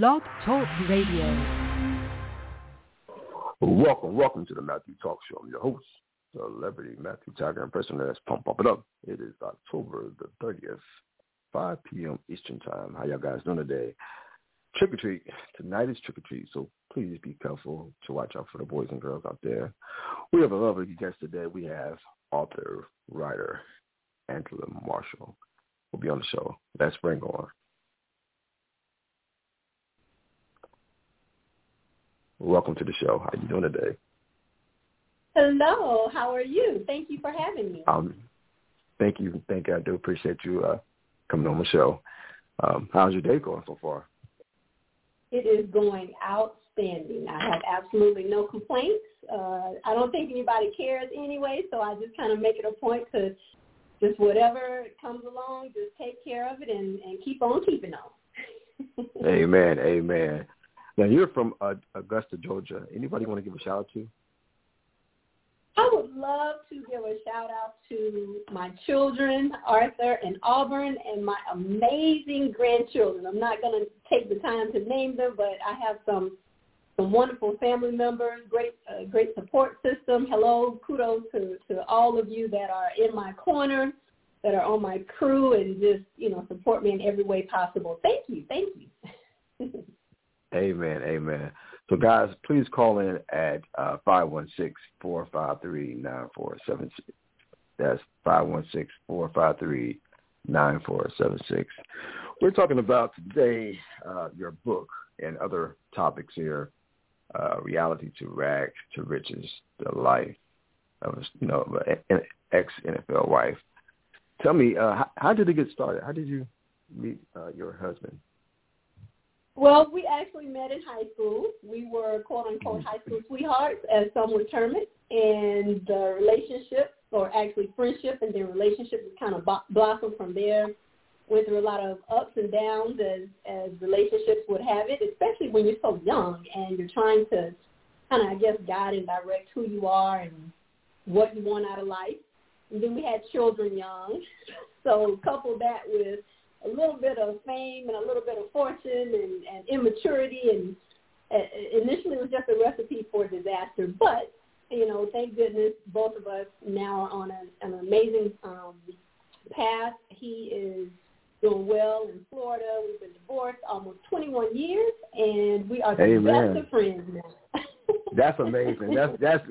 Blog Talk Radio. Welcome, welcome to the Matthew Talk Show. I'm your host, celebrity Matthew Tiger, impersonator. Let's pump, pump it up. It is October the 30th, 5 p.m. Eastern Time. How y'all guys doing today? Trick or treat. Tonight is trick or treat, so please be careful to watch out for the boys and girls out there. We have a lovely guest today. We have author, writer, Angela Marshall will be on the show. Let's bring on. Welcome to the show. How you doing today? Hello. How are you? Thank you for having me. Um, thank you. Thank you. I do appreciate you uh, coming on the show. Um, how's your day going so far? It is going outstanding. I have absolutely no complaints. Uh, I don't think anybody cares anyway, so I just kind of make it a point to just whatever comes along, just take care of it and, and keep on keeping on. amen. Amen. Now you're from uh, Augusta, Georgia. Anybody want to give a shout out to? I would love to give a shout out to my children, Arthur and Auburn, and my amazing grandchildren. I'm not going to take the time to name them, but I have some some wonderful family members, great uh, great support system. Hello, kudos to to all of you that are in my corner, that are on my crew, and just you know support me in every way possible. Thank you, thank you. Amen. Amen. So guys, please call in at uh, five one six four five three nine four seven six. That's five one six four five three nine four seven six. We're talking about today uh, your book and other topics here. Uh, reality to rags to riches, the life of you know an ex NFL wife. Tell me, uh, how, how, did it get started? How did you meet uh, your husband? Well, we actually met in high school. We were quote unquote high school sweethearts, as some would term it, and the relationship, or actually friendship, and then relationship was kind of blossomed from there. Went through a lot of ups and downs as as relationships would have it, especially when you're so young and you're trying to kind of, I guess, guide and direct who you are and what you want out of life. And then we had children young, so couple that with a little bit of fame and a little bit of fortune and, and immaturity. And uh, initially it was just a recipe for disaster. But you know thank goodness both of us now are on a, an amazing um, path. He is doing well in Florida. We've been divorced almost 21 years and we are the Amen. best of friends now. That's amazing. That's that's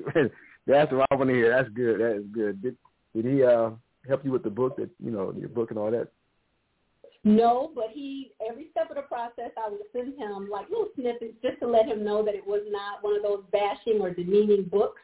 that's what I want to hear. That's good. That is good. Did, did he uh help you with the book that you know your book and all that no, but he every step of the process I would send him like little snippets just to let him know that it was not one of those bashing or demeaning books.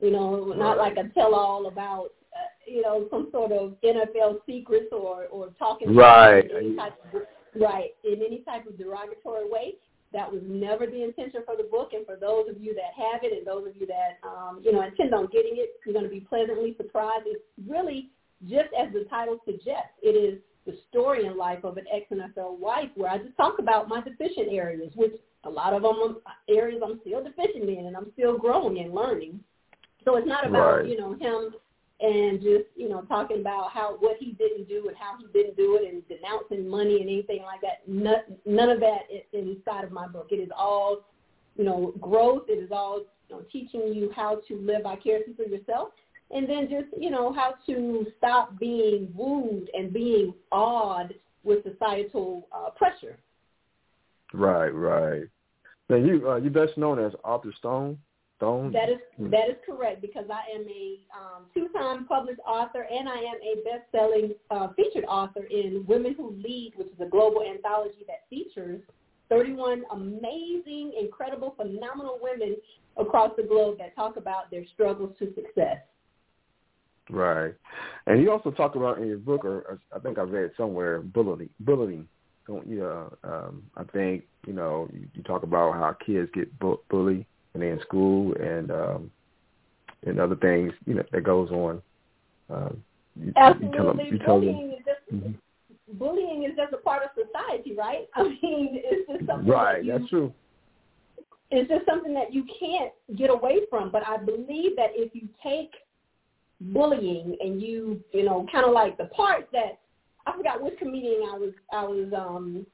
You know, not like a tell-all about uh, you know some sort of NFL secrets or or talking right in any type of, right in any type of derogatory way. That was never the intention for the book, and for those of you that have it, and those of you that um, you know intend on getting it, you're going to be pleasantly surprised. It's really just as the title suggests. It is the story in life of an ex-NFL wife where I just talk about my deficient areas, which a lot of them are areas I'm still deficient in and I'm still growing and learning. So it's not about, right. you know, him and just, you know, talking about how what he didn't do and how he didn't do it and denouncing money and anything like that. None, none of that is inside of my book. It is all, you know, growth. It is all you know, teaching you how to live vicariously through yourself and then just you know how to stop being wooed and being awed with societal uh, pressure. Right, right. Now you uh, you best known as Author Stone. Stone. That is hmm. that is correct because I am a um, two-time published author and I am a best-selling uh, featured author in Women Who Lead, which is a global anthology that features 31 amazing, incredible, phenomenal women across the globe that talk about their struggles to success. Right, and you also talk about in your book, or I think I read somewhere, bullying. Bullying. Don't you? Uh, um, I think you know you, you talk about how kids get bu- bullied and in school and um, and other things you know that goes on. Um, you, Absolutely, you tell them, you tell bullying them, is just mm-hmm. bullying is just a part of society, right? I mean, it's just something. Right, that you, that's true. It's just something that you can't get away from. But I believe that if you take bullying and you you know kind of like the part that I forgot which comedian I was I was um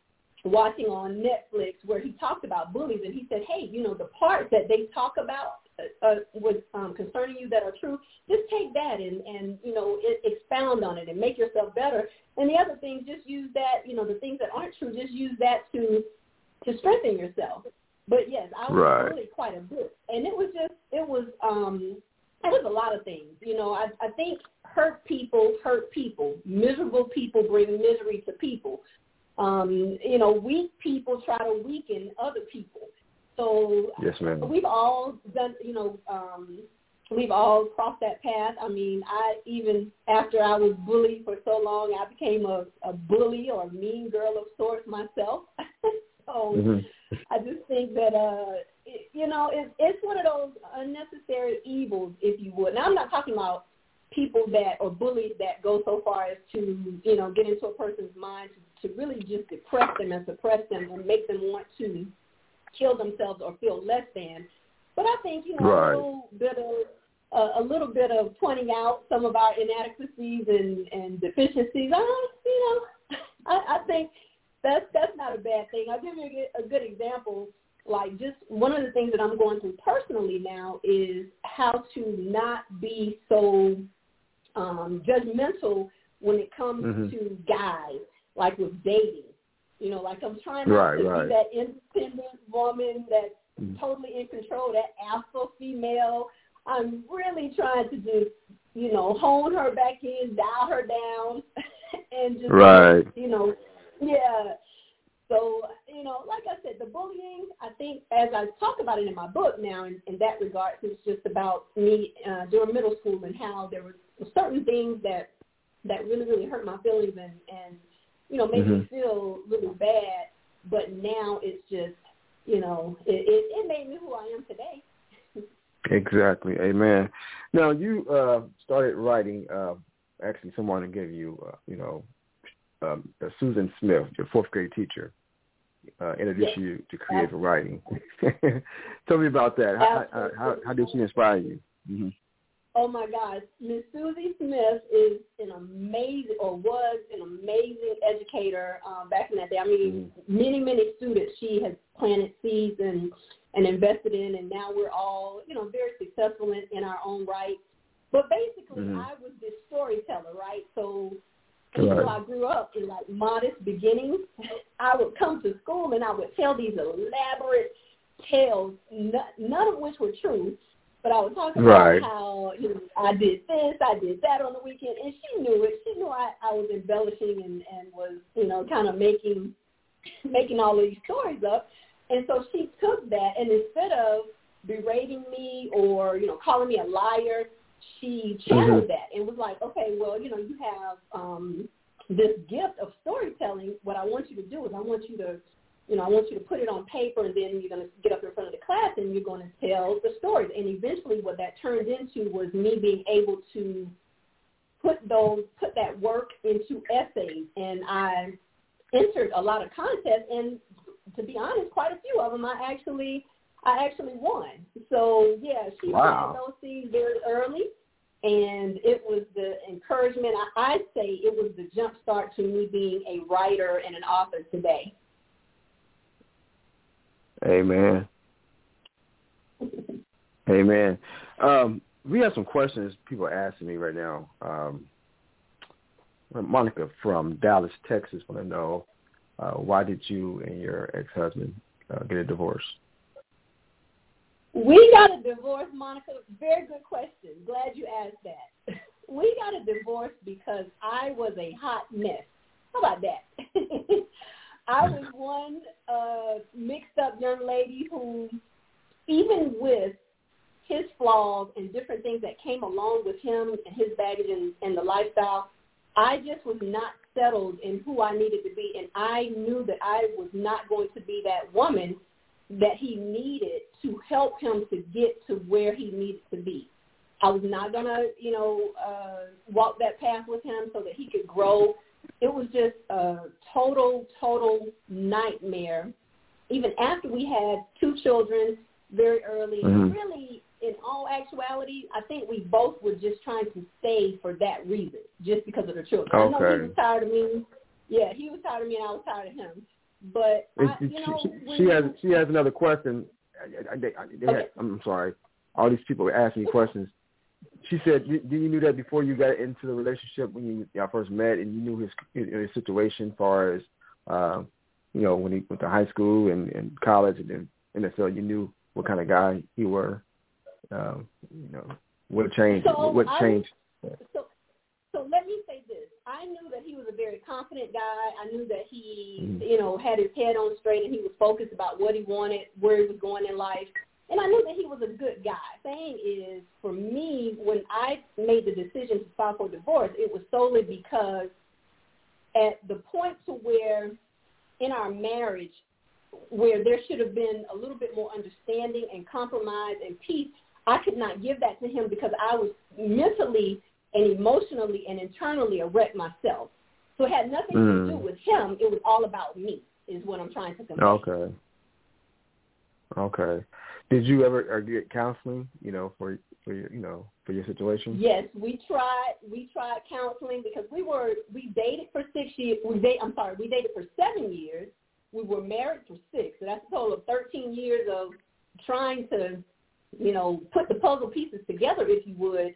watching on Netflix where he talked about bullies, and he said, "Hey, you know, the parts that they talk about uh, uh, was um, concerning you that are true, just take that and and you know it, expound on it and make yourself better. And the other things, just use that, you know, the things that aren't true, just use that to to strengthen yourself. But yes, I was Right. really quite a bit, and it was just it was um it was a lot of things. You know, I I think hurt people hurt people. Miserable people bring misery to people. Um, you know, weak people try to weaken other people. So Yes, ma'am. we've all done, you know, um, we've all crossed that path. I mean, I even after I was bullied for so long, I became a, a bully or a mean girl of sorts myself. so Mhm. I just think that, uh, you know, it, it's one of those unnecessary evils, if you would. Now, I'm not talking about people that or bullies that go so far as to, you know, get into a person's mind to, to really just depress them and suppress them and make them want to kill themselves or feel less than. But I think you know Right. a little bit of uh, a little bit of pointing out some of our inadequacies and, and deficiencies. I you know I, I think that's that's not a bad thing. I'll give you a a good example. Like just one of the things that I'm going through personally now is how to not be so um, judgmental when it comes Mhm. to guys, like with dating. You know, like I'm trying not Right, to right. be that independent woman that's Mhm. totally in control, that alpha female. I'm really trying to just, you know, hone her back in, dial her down, and just, Right. you know, yeah. So, you know, like I said, the bullying, I think, as I talk about it in my book now, in, in that regard, it's just about me uh, during middle school and how there were certain things that that really, really hurt my feelings and, and you know, made me Mhm. feel really bad. But now it's just, you know, it, it, it made me who I am today. Exactly. Amen. Now you uh, started writing. Uh, actually, someone gave you, uh, you know, um, uh, Susan Smith, your fourth grade teacher, uh, introduced Yes. you to creative writing. Tell me about that. How, how, how, how did she inspire you? hmm Oh my gosh, Miss Susie Smith is an amazing, or was an amazing educator um, back in that day. I mean, many, many students she has planted seeds and and invested in, and now we're all, you know, very successful in, in our own right. But basically, Mhm. I was this storyteller, right? So Right. I grew up in like modest beginnings, I would come to school and I would tell these elaborate tales, none, none of which were true. But I would talk about Right. how you know I did this, I did that on the weekend, and she knew it. She knew I, I was embellishing and, and was you know kind of making making all these stories up. And so she took that, and instead of berating me or you know calling me a liar, she channeled Mhm. that and was like, okay, well, you know, you have um, this gift of storytelling. What I want you to do is I want you to, you know, I want you to put it on paper, and then you're going to get up in front of the class and you're going to tell the stories. And eventually, what that turned into was me being able to put those put that work into essays, and I entered a lot of contests, and to be honest, quite a few of them I actually I actually won. So yeah, she Wow. planted those seeds very early, and it was the encouragement. I, I'd say it was the jump start to me being a writer and an author today. Amen. Amen. Um, we have some questions people are asking me right now. Um, Monica from Dallas, Texas, want to know uh, why did you and your ex-husband uh, get a divorce? We got a divorce, Monica. Very good question. Glad you asked that. We got a divorce because I was a hot mess. How about that? I was one uh, mixed up young lady who, even with his flaws and different things that came along with him and his baggage and, and the lifestyle, I just was not settled in who I needed to be, and I knew that I was not going to be that woman that he needed to help him to get to where he needed to be. I was not gonna, you know, uh, walk that path with him so that he could grow. It was just a total, total nightmare. Even after we had two children very early, Mhm. really, in all actuality, I think we both were just trying to stay for that reason, just because of the children. I know he was tired of me. Yeah, he was tired of me, and I was tired of him. But I, you know, she, she has she has another question. I, I, they, I, they Okay. had, I'm sorry. All these people are asking me questions. She said, "You- "Do you knew that before you got into the relationship when you y'all first met, and you knew his his situation as far as uh, you know when he went to high school and, and college and then NFL, you knew what kind of guy he were. Um, you know what changed? So what I- changed? so so let me. I knew that he was a very confident guy. I knew that he, Mhm. you know, had his head on straight and he was focused about what he wanted, where he was going in life. And I knew that he was a good guy. Thing is, for me, when I made the decision to file for divorce, it was solely because at the point to where in our marriage, where there should have been a little bit more understanding and compromise and peace, I could not give that to him because I was mentally and emotionally and internally a wreck myself. So it had nothing Mm. to do with him. It was all about me, is what I'm trying to convey. Okay. Okay. Did you ever uh, get counseling? You know, for for your, you know for your situation? Yes, we tried. We tried counseling because we were we dated for six years. We date. I'm sorry, we dated for seven years. We were married for six. So that's a total of 13 years of trying to, you know, put the puzzle pieces together, if you would.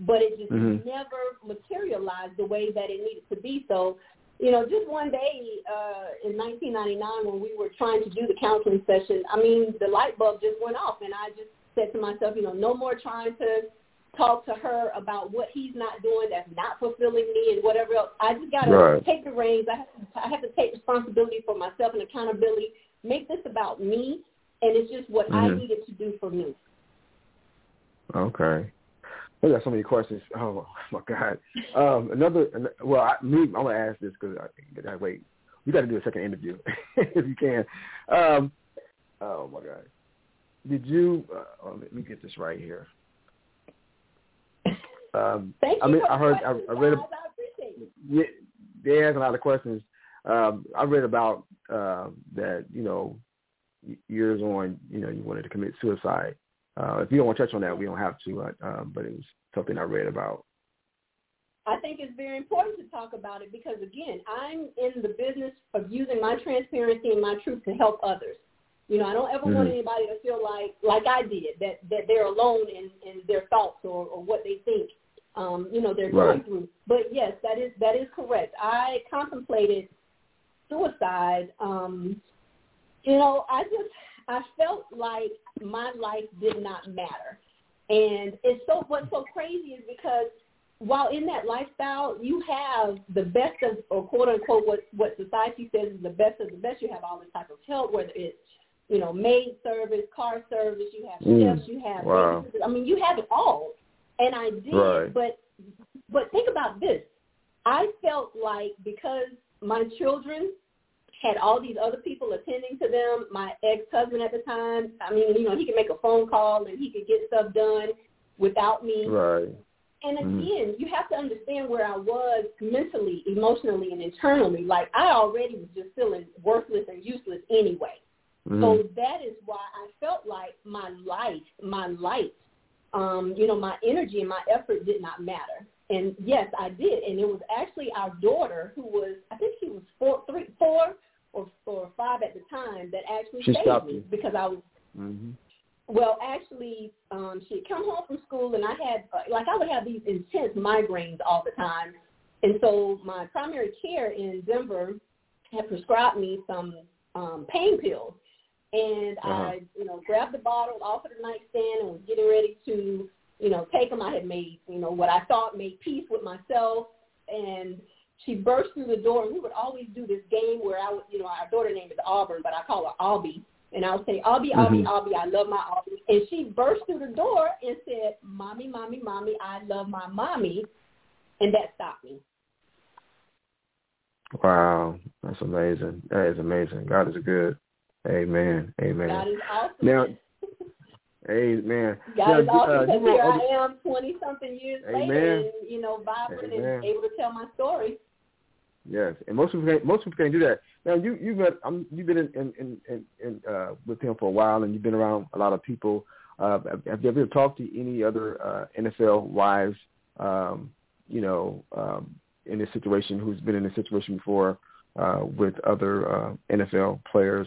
But it just Mhm. never materialized the way that it needed to be. So, you know, just one day uh, in 1999 when we were trying to do the counseling session, I mean, the light bulb just went off, and I just said to myself, you know, no more trying to talk to her about what he's not doing that's not fulfilling me and whatever else. I just got to Right. take the reins. I have, to, I have to take responsibility for myself and accountability. Make this about me, and it's just what I Mhm. needed to do for me. Okay. I got so many questions. Oh my God. Um, another. Well, I, me, I'm gonna ask this because I, I wait. We got to do a second interview if you can. Um, oh my God. Did you? Uh, oh, let me get this right here. Um, Thank you I mean, I heard. I, I read. guys. I appreciate it. Yeah, they asked a lot of questions. Um, I read about uh, that. You know, years on, you know, you wanted to commit suicide. Uh, if you don't want to touch on that, we don't have to. Uh, um, but it was something I read about. I think it's very important to talk about it because again, I'm in the business of using my transparency and my truth to help others. You know, I don't ever want Mhm. anybody to feel like like I did that that they're alone in in their thoughts or, or what they think. Um, you know, they're going through. But yes, that is that is correct. I contemplated suicide. Um, you know, I just I felt like my life did not matter. And it's so what's so crazy is because while in that lifestyle, you have the best of, or quote unquote, what what society says is the best of the best. You have all this type of help, whether it's you know maid service, car service, you have Mm. chefs, you have Wow. I mean, you have it all. And I did, Right. but but think about this. I felt like because my children had all these other people attending to them, my ex-husband at the time, I mean, you know, he could make a phone call and he could get stuff done without me. Right. And Mhm. again, you have to understand where I was mentally, emotionally, and internally. Like I already was just feeling worthless and useless anyway. Mhm. So that is why I felt like my life, my light, um, you know, my energy and my effort did not matter. And yes, I did. And it was actually our daughter who was, I think she was four, three, four or, or five at the time that actually She saved me you. because I was Mhm. well, actually, um, she had come home from school, and I had uh, like I would have these intense migraines all the time, and so my primary care in Denver had prescribed me some um, pain pills, and Uh-huh. I, you know, grabbed the bottle off of the nightstand and was getting ready to, you know, take them. I had made, you know, what I thought made peace with myself, and she burst through the door. And we would always do this game where I would, you know, our daughter name is Auburn, but I call her Albie. And I would say, Albie, Albie, Mhm. Albie, I love my Albie. And she burst through the door and said, Mommy, Mommy, Mommy, I love my mommy. And that stopped me. Wow, that's amazing. That is amazing. God is good. Amen. Amen. God is awesome. Now, Amen. God now, is awesome uh, because you wrote here I am 20 something years Amen. later and, you know, vibrant Amen. and able to tell my story. Yes, and most people can't, most people can't do that. Now you you've been um, you've been in in, in, in uh, with him for a while, and you've been around a lot of people. Uh, have, have you ever talked to any other uh, NFL wives? Um, you know, um, in this situation, who's been in this situation before, uh, with other uh, NFL players?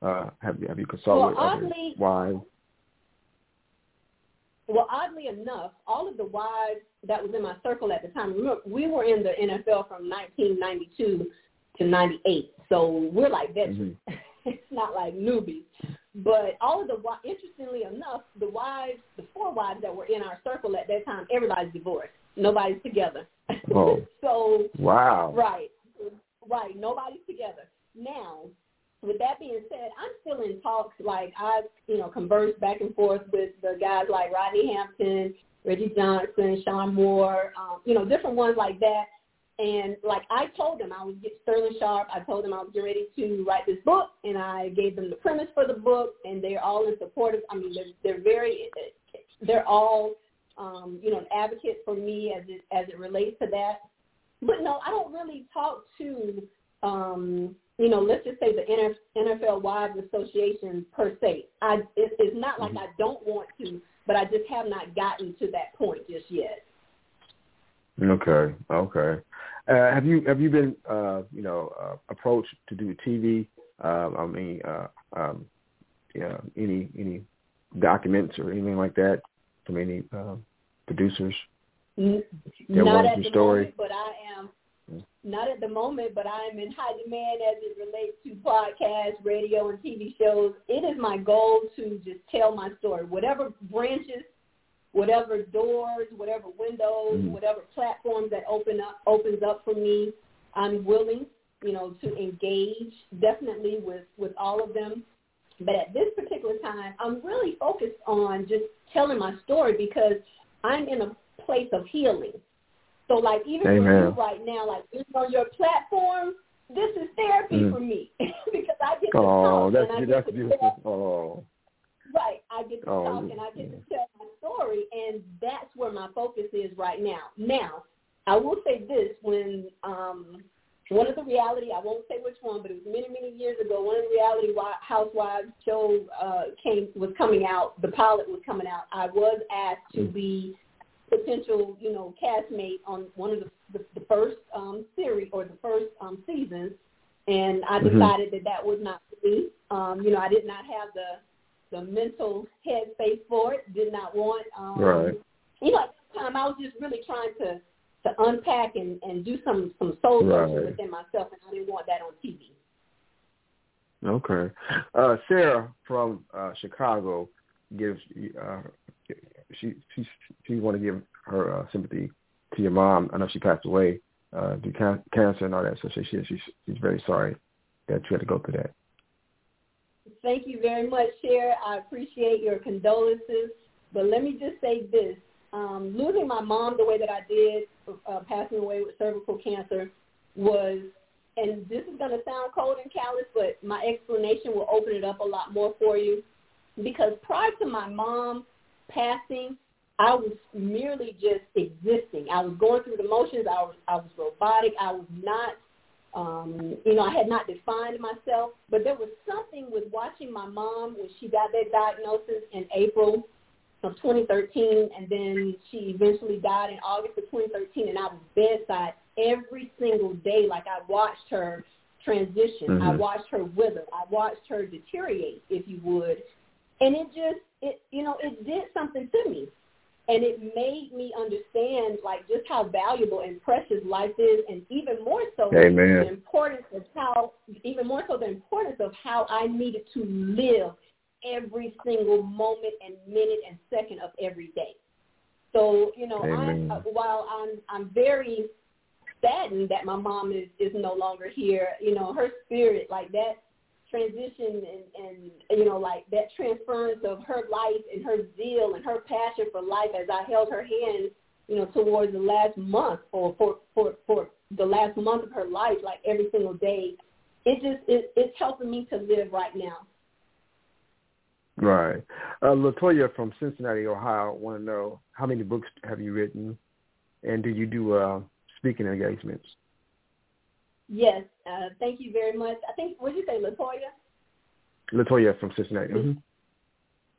Uh, have you have you consulted well, with oddly, other wives? Well, oddly enough, all of the wives that was in my circle at the time, remember, we were in the NFL from 1992 to 98, so we're like veterans. Mm-hmm. it's not like newbies. But all of the, interestingly enough, the wives, the four wives that were in our circle at that time, everybody's divorced. Nobody's together. Oh. so wow. Right, right. Nobody's together now. With that being said, I'm still in talks. Like I've, you know, conversed back and forth with the guys like Rodney Hampton, Reggie Johnson, Sean Moore, um, you know, different ones like that. And like I told them, I was get Sterling Sharpe. I told them I was getting ready to write this book, and I gave them the premise for the book, and they're all in support of. I mean, they're, they're very, they're all, um, you know, advocates for me as it as it relates to that. But no, I don't really talk to, um, you know, let's just say the NFL Wives Association per se. I it, it's not like mm-hmm. I don't want to, but I just have not gotten to that point just yet. Okay, okay. Uh, have you have you been uh, you know uh, approached to do TV? Um, I mean, uh, um, yeah, any any documents or anything like that from any uh, producers? N- not at the story? moment, but I. not at the moment, but I am in high demand as it relates to podcasts, radio, and TV shows. It is my goal to just tell my story, whatever branches whatever doors, whatever windows, mm-hmm. whatever platforms that open up opens up for me, I'm willing, you know, to engage definitely with with all of them. But at this particular time, I'm really focused on just telling my story because I'm in a place of healing. So like even Amen. for you right now, like on your platform, this is therapy mm. for me because I get to oh, talk that's, and I that's get to beautiful. Tell, oh. Right. I get to oh, talk and I get to tell my story, and that's where my focus is right now. Now, I will say this: when um, one of the reality, I won't say which one, but it was many, many years ago. One of the reality housewives show uh, came was coming out. The pilot was coming out. I was asked to be potential, you know, castmate on one of the the, the first um, series or the first um, seasons, and I mm-hmm. decided mm-hmm. that that was not for me. Um, you know, I did not have the the mental headspace for it. Did not want, um, right. You know, at the time I was just really trying to to unpack and and do some some soul searching right. within myself, and I didn't want that on TV. Okay, uh, Sarah from uh, Chicago gives uh, she she she want to give her uh, sympathy to your mom. I know she passed away uh, due to cancer and all that, so she, she she's she's very sorry that you had to go through that. Thank you very much, Cher. I appreciate your condolences. But let me just say this. Um, losing my mom the way that I did, uh, passing away with cervical cancer, was, and this is going to sound cold and callous, but my explanation will open it up a lot more for you. Because prior to my mom passing, I was merely just existing. I was going through the motions. I was I was robotic. I was not um, you know, I had not defined myself, but there was something with watching my mom when she got that diagnosis in April of 2013, and then she eventually died in August of 2013, and I was bedside every single day. Like I watched her transition. Mm-hmm. I watched her wither. I watched her deteriorate, if you would. And it just, it, you know, it did something to me and it made me understand like just how valuable and precious life is and even more so Amen. the importance of how even more so the importance of how I needed to live every single moment and minute and second of every day. So, you know, I uh, while I'm I'm very saddened that my mom is is no longer here, you know, her spirit like that transition and, and you know like that transference of her life and her zeal and her passion for life as I held her hand you know towards the last month or for for for the last month of her life like every single day it just it, it's helping me to live right now. Right. Uh, Latoya from Cincinnati Ohio want to know how many books have you written? And do you do uh, speaking engagements Yes, uh, thank you very much. I think, what did you say, Latoya? Latoya from Cincinnati. Mm-hmm.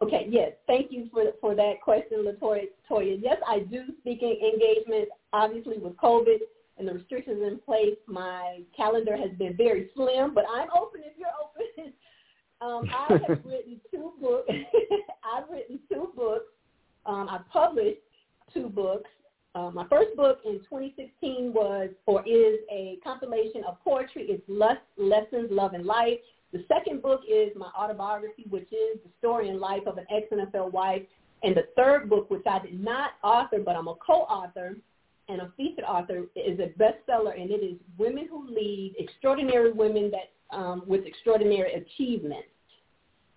Okay, yes. Thank you for for that question, Latoya. Latoya. Yes, I do speaking engagements. Obviously, with COVID, and the restrictions in place, my calendar has been very slim, but I'm open if you're open. um, I have written two books. I've written two books. Um, I published two books. Uh, my first book in 2016 was or is a compilation of poetry. It's Lust, Lessons, Love, and Life. The second book is my autobiography, which is the story and life of an ex-NFL wife. And the third book, which I did not author, but I'm a co-author and a featured author, is a bestseller, and it is Women Who Lead, Extraordinary Women that um, with Extraordinary Achievements.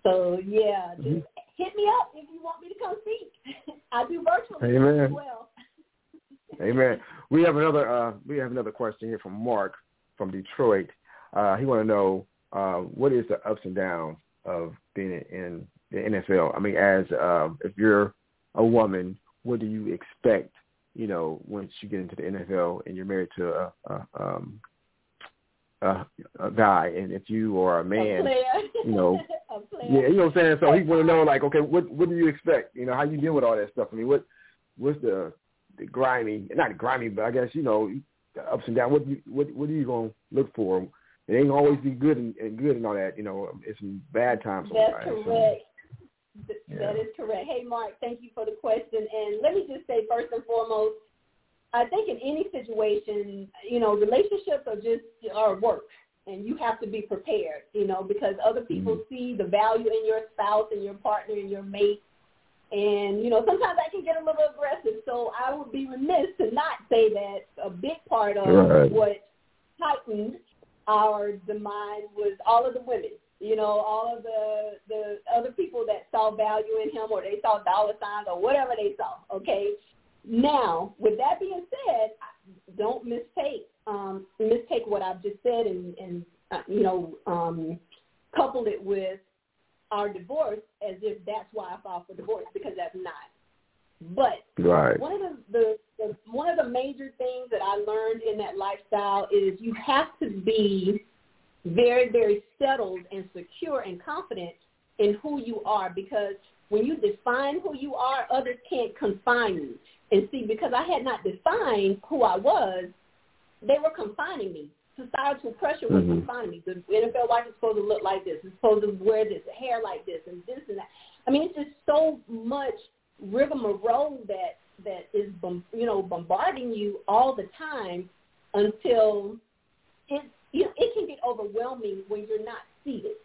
So, yeah, just mm-hmm. hit me up if you want me to come speak. I do virtually Amen. as well. Amen. We have another uh, we have another question here from Mark from Detroit. Uh, he want to know uh, what is the ups and downs of being in the NFL? I mean, as uh, if you're a woman, what do you expect? You know, once you get into the NFL and you're married to a, a, um, a, a guy, and if you are a man, a you know, yeah, you know what I'm saying. So he want to know, like, okay, what what do you expect? You know, how you deal with all that stuff? I mean, what what's the the grimy, not grimy, but I guess you know, ups and downs. What you, what what are you gonna look for? It ain't always be good and, and good and all that. You know, it's some bad times. That's correct. So, yeah. That is correct. Hey, Mark, thank you for the question. And let me just say, first and foremost, I think in any situation, you know, relationships are just are work, and you have to be prepared. You know, because other people mm-hmm. see the value in your spouse and your partner and your mate. And, you know, sometimes I can get a little aggressive. So I would be remiss to not say that a big part of right. what heightened our demise was all of the women. You know, all of the the other people that saw value in him, or they saw dollar signs, or whatever they saw. Okay. Now, with that being said, don't mistake um, mistake what I've just said, and, and uh, you know, um, couple it with our divorce as if that's why I filed for divorce because that's not. But right. one of the, the, the one of the major things that I learned in that lifestyle is you have to be very, very settled and secure and confident in who you are because when you define who you are, others can't confine you. And see, because I had not defined who I was, they were confining me. Societal pressure was mm-hmm. me. The NFL wife is supposed to look like this. It's supposed to wear this, hair like this, and this and that. I mean, it's just so much rigmarole that that is you know bombarding you all the time until it you know, it can get overwhelming when you're not seated.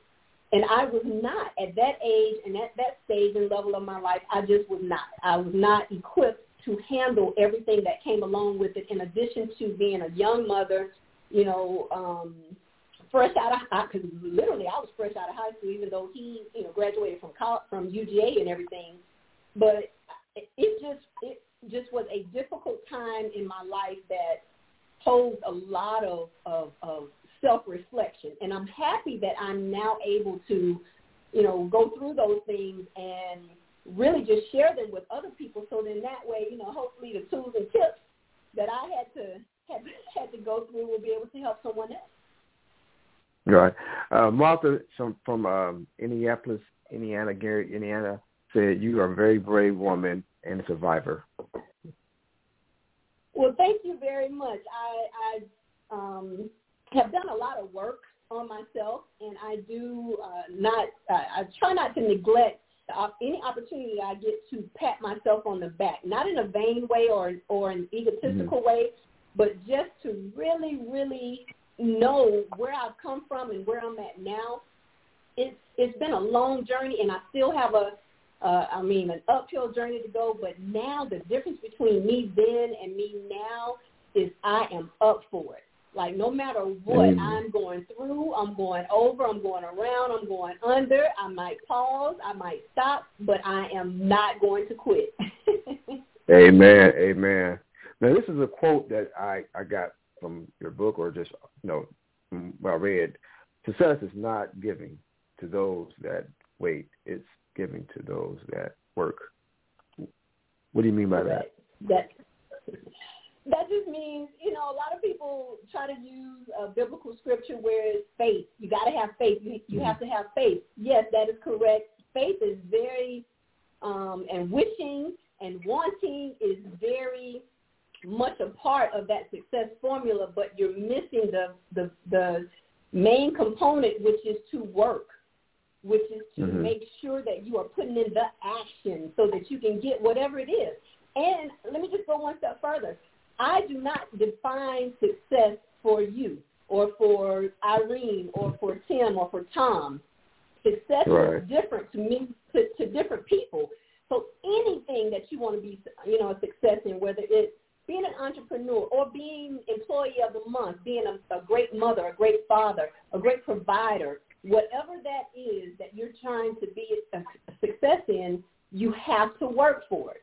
And I was not at that age and at that stage and level of my life. I just was not. I was not equipped to handle everything that came along with it. In addition to being a young mother, you know, um, fresh out of because literally I was fresh out of high school, even though he you know graduated from college, from UGA and everything. But it just it just was a difficult time in my life that posed a lot of, of, of self-reflection. And I'm happy that I'm now able to, you know, go through those things and really just share them with other people so then that way, you know, hopefully the tools and tips that I had to had, had to go through will be able to help someone else. Right. Uh, Martha from, from um, Indianapolis, Indiana, Gary, Indiana, said you are a very brave woman and a survivor. Well, thank you very much. I, I um, have done a lot of work on myself, and I do uh, not. Uh, I try not to neglect any opportunity I get to pat myself on the back, not in a vain way or or an egotistical mm-hmm. way, but just to really, really know where I've come from and where I'm at now. It's it's been a long journey, and I still have a uh, I mean, an uphill journey to go. But now the difference between me then and me now is I am up for it. Like no matter what mm. I'm going through, I'm going over, I'm going around, I'm going under. I might pause, I might stop, but I am not going to quit. amen, amen. Now this is a quote that I I got from your book or just you know what I read. Success is not giving to those that wait. It's giving to those that work. What do you mean by that? That that just means, you know, a lot of people try to use a biblical scripture where it's faith. You got to have faith. You, you mm-hmm. have to have faith. Yes, that is correct. Faith is very, um, and wishing and wanting is very much a part of that success formula, but you're missing the the, the main component, which is to work, which is to mm-hmm. make sure that you are putting in the action so that you can get whatever it is. And let me just go one step further. I do not define success for you or for Irene or for Tim or for Tom. Success right. is different to me to, to different people. So anything that you want to be, you know, a success in, whether it's being an entrepreneur or being employee of the month, being a, a great mother, a great father, a great provider, whatever that is that you're trying to be a, success in, you have to work for it.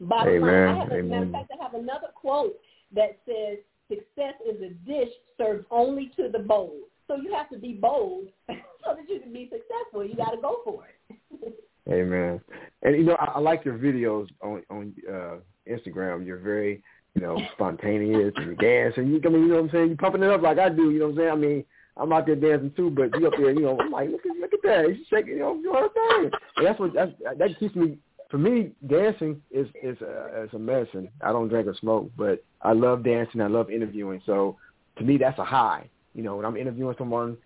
Bottom Amen. line, I have, Amen. matter of fact, I have another quote that says, success is a dish served only to the bold. So you have to be bold so that you can be successful. You got to go for it. Amen. And you know, I, I like your videos on on uh, Instagram. You're very, you know, spontaneous and you dance and you, I mean, you know what I'm saying? You pumping it up like I do. You know what I'm saying? I mean, I'm out there dancing too, but you up there, you know, I'm like, look at look at that, she's shaking, you know, doing her thing. And that's what that's, that keeps me. For me, dancing is is a, is a medicine. I don't drink or smoke, but I love dancing. I love interviewing. So to me, that's a high. You know, when I'm interviewing someone,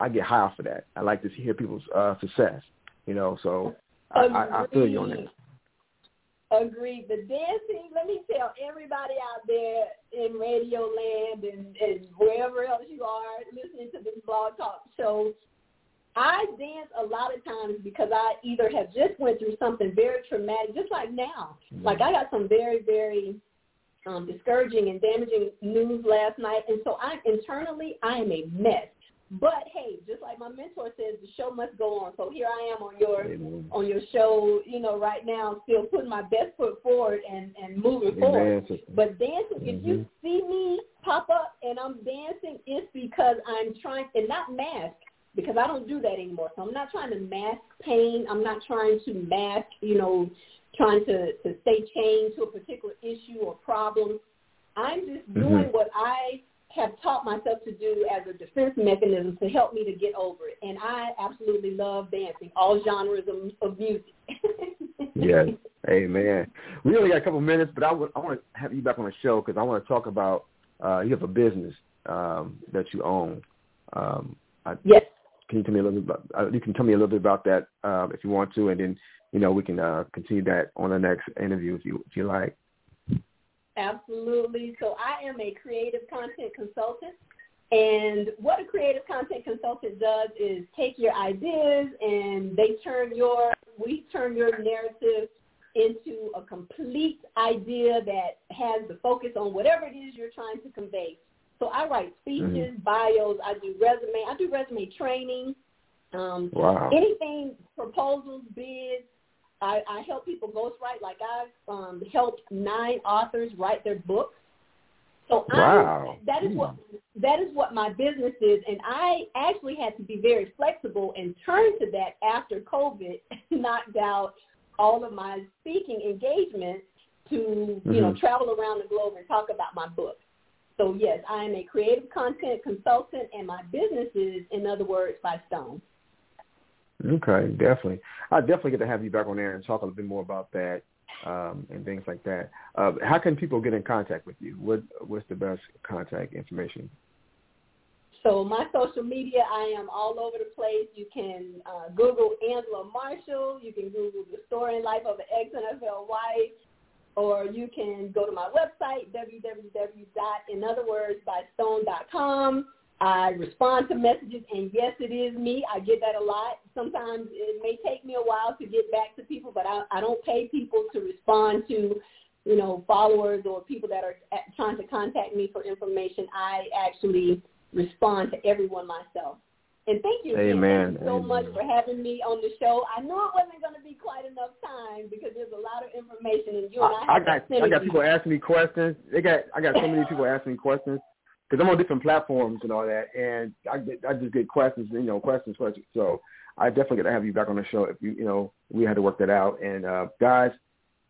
I get high off of that. I like to hear people's uh, success. You know, so I, I, I feel you on that. Agreed. The dancing, let me tell everybody out there in radio land and, and wherever else you are listening to this blog talk show, I dance a lot of times because I either have just went through something very traumatic, just like now. Mm-hmm. Like I got some very, very um, discouraging and damaging news last night, and so I internally I am a mess. But hey, just like my mentor says, the show must go on. So here I am on your Amen. on your show, you know, right now, still putting my best foot forward and and moving Amen. forward. But dancing, mm-hmm. if you mm-hmm. see me pop up and I'm dancing, it's because I'm trying and not mask because I don't do that anymore. So I'm not trying to mask pain. I'm not trying to mask, you know, trying to to stay chained to a particular issue or problem. I'm just mm-hmm. doing what I have taught myself to do as a defense mechanism to help me to get over it. And I absolutely love dancing, all genres of, of music. yes, amen. We only got a couple of minutes, but I, w- I want to have you back on the show because I want to talk about uh, you have a business um, that you own. Um, I, yes. Can you tell me a little bit about? Uh, you can tell me a little bit about that uh, if you want to, and then you know we can uh, continue that on the next interview if you if you like. Absolutely. So I am a creative content consultant. And what a creative content consultant does is take your ideas and they turn your, we turn your narrative into a complete idea that has the focus on whatever it is you're trying to convey. So I write speeches, mm-hmm. bios, I do resume, I do resume training, um, wow. anything, proposals, bids, I, I help people ghostwrite. Like I've um, helped nine authors write their books. So wow. I, that is what that is what my business is, and I actually had to be very flexible and turn to that after COVID knocked out all of my speaking engagements to mm-hmm. you know mm-hmm. travel around the globe and talk about my book. So yes, I am a creative content consultant, and my business is, in other words, by Stone. Okay, definitely. I definitely get to have you back on there and talk a little bit more about that um, and things like that. Uh, how can people get in contact with you? What What's the best contact information? So my social media, I am all over the place. You can uh, Google Angela Marshall. You can Google the story and life of an ex-NFL wife. Or you can go to my website, www.inotherwordsbystone.com. I respond to messages, and yes, it is me. I get that a lot. Sometimes it may take me a while to get back to people, but I, I don't pay people to respond to, you know, followers or people that are trying to contact me for information. I actually respond to everyone myself. And thank you, Amen. Thank you so Amen. much for having me on the show. I knew it wasn't going to be quite enough time because there's a lot of information, and you and I, I, I got I got people asking me questions. They got I got so many people asking me questions because I'm on different platforms and all that, and I get I just get questions, you know, questions, questions. So I definitely got to have you back on the show if you you know we had to work that out. And uh, guys,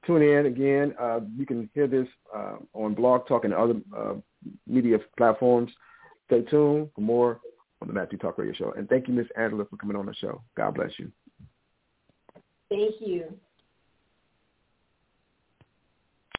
tune in again. Uh, you can hear this uh, on Blog Talk and other uh, media platforms. Stay tuned for more on the Matthew Talk Radio Show. And thank you, Miss Angela, for coming on the show. God bless you. Thank you.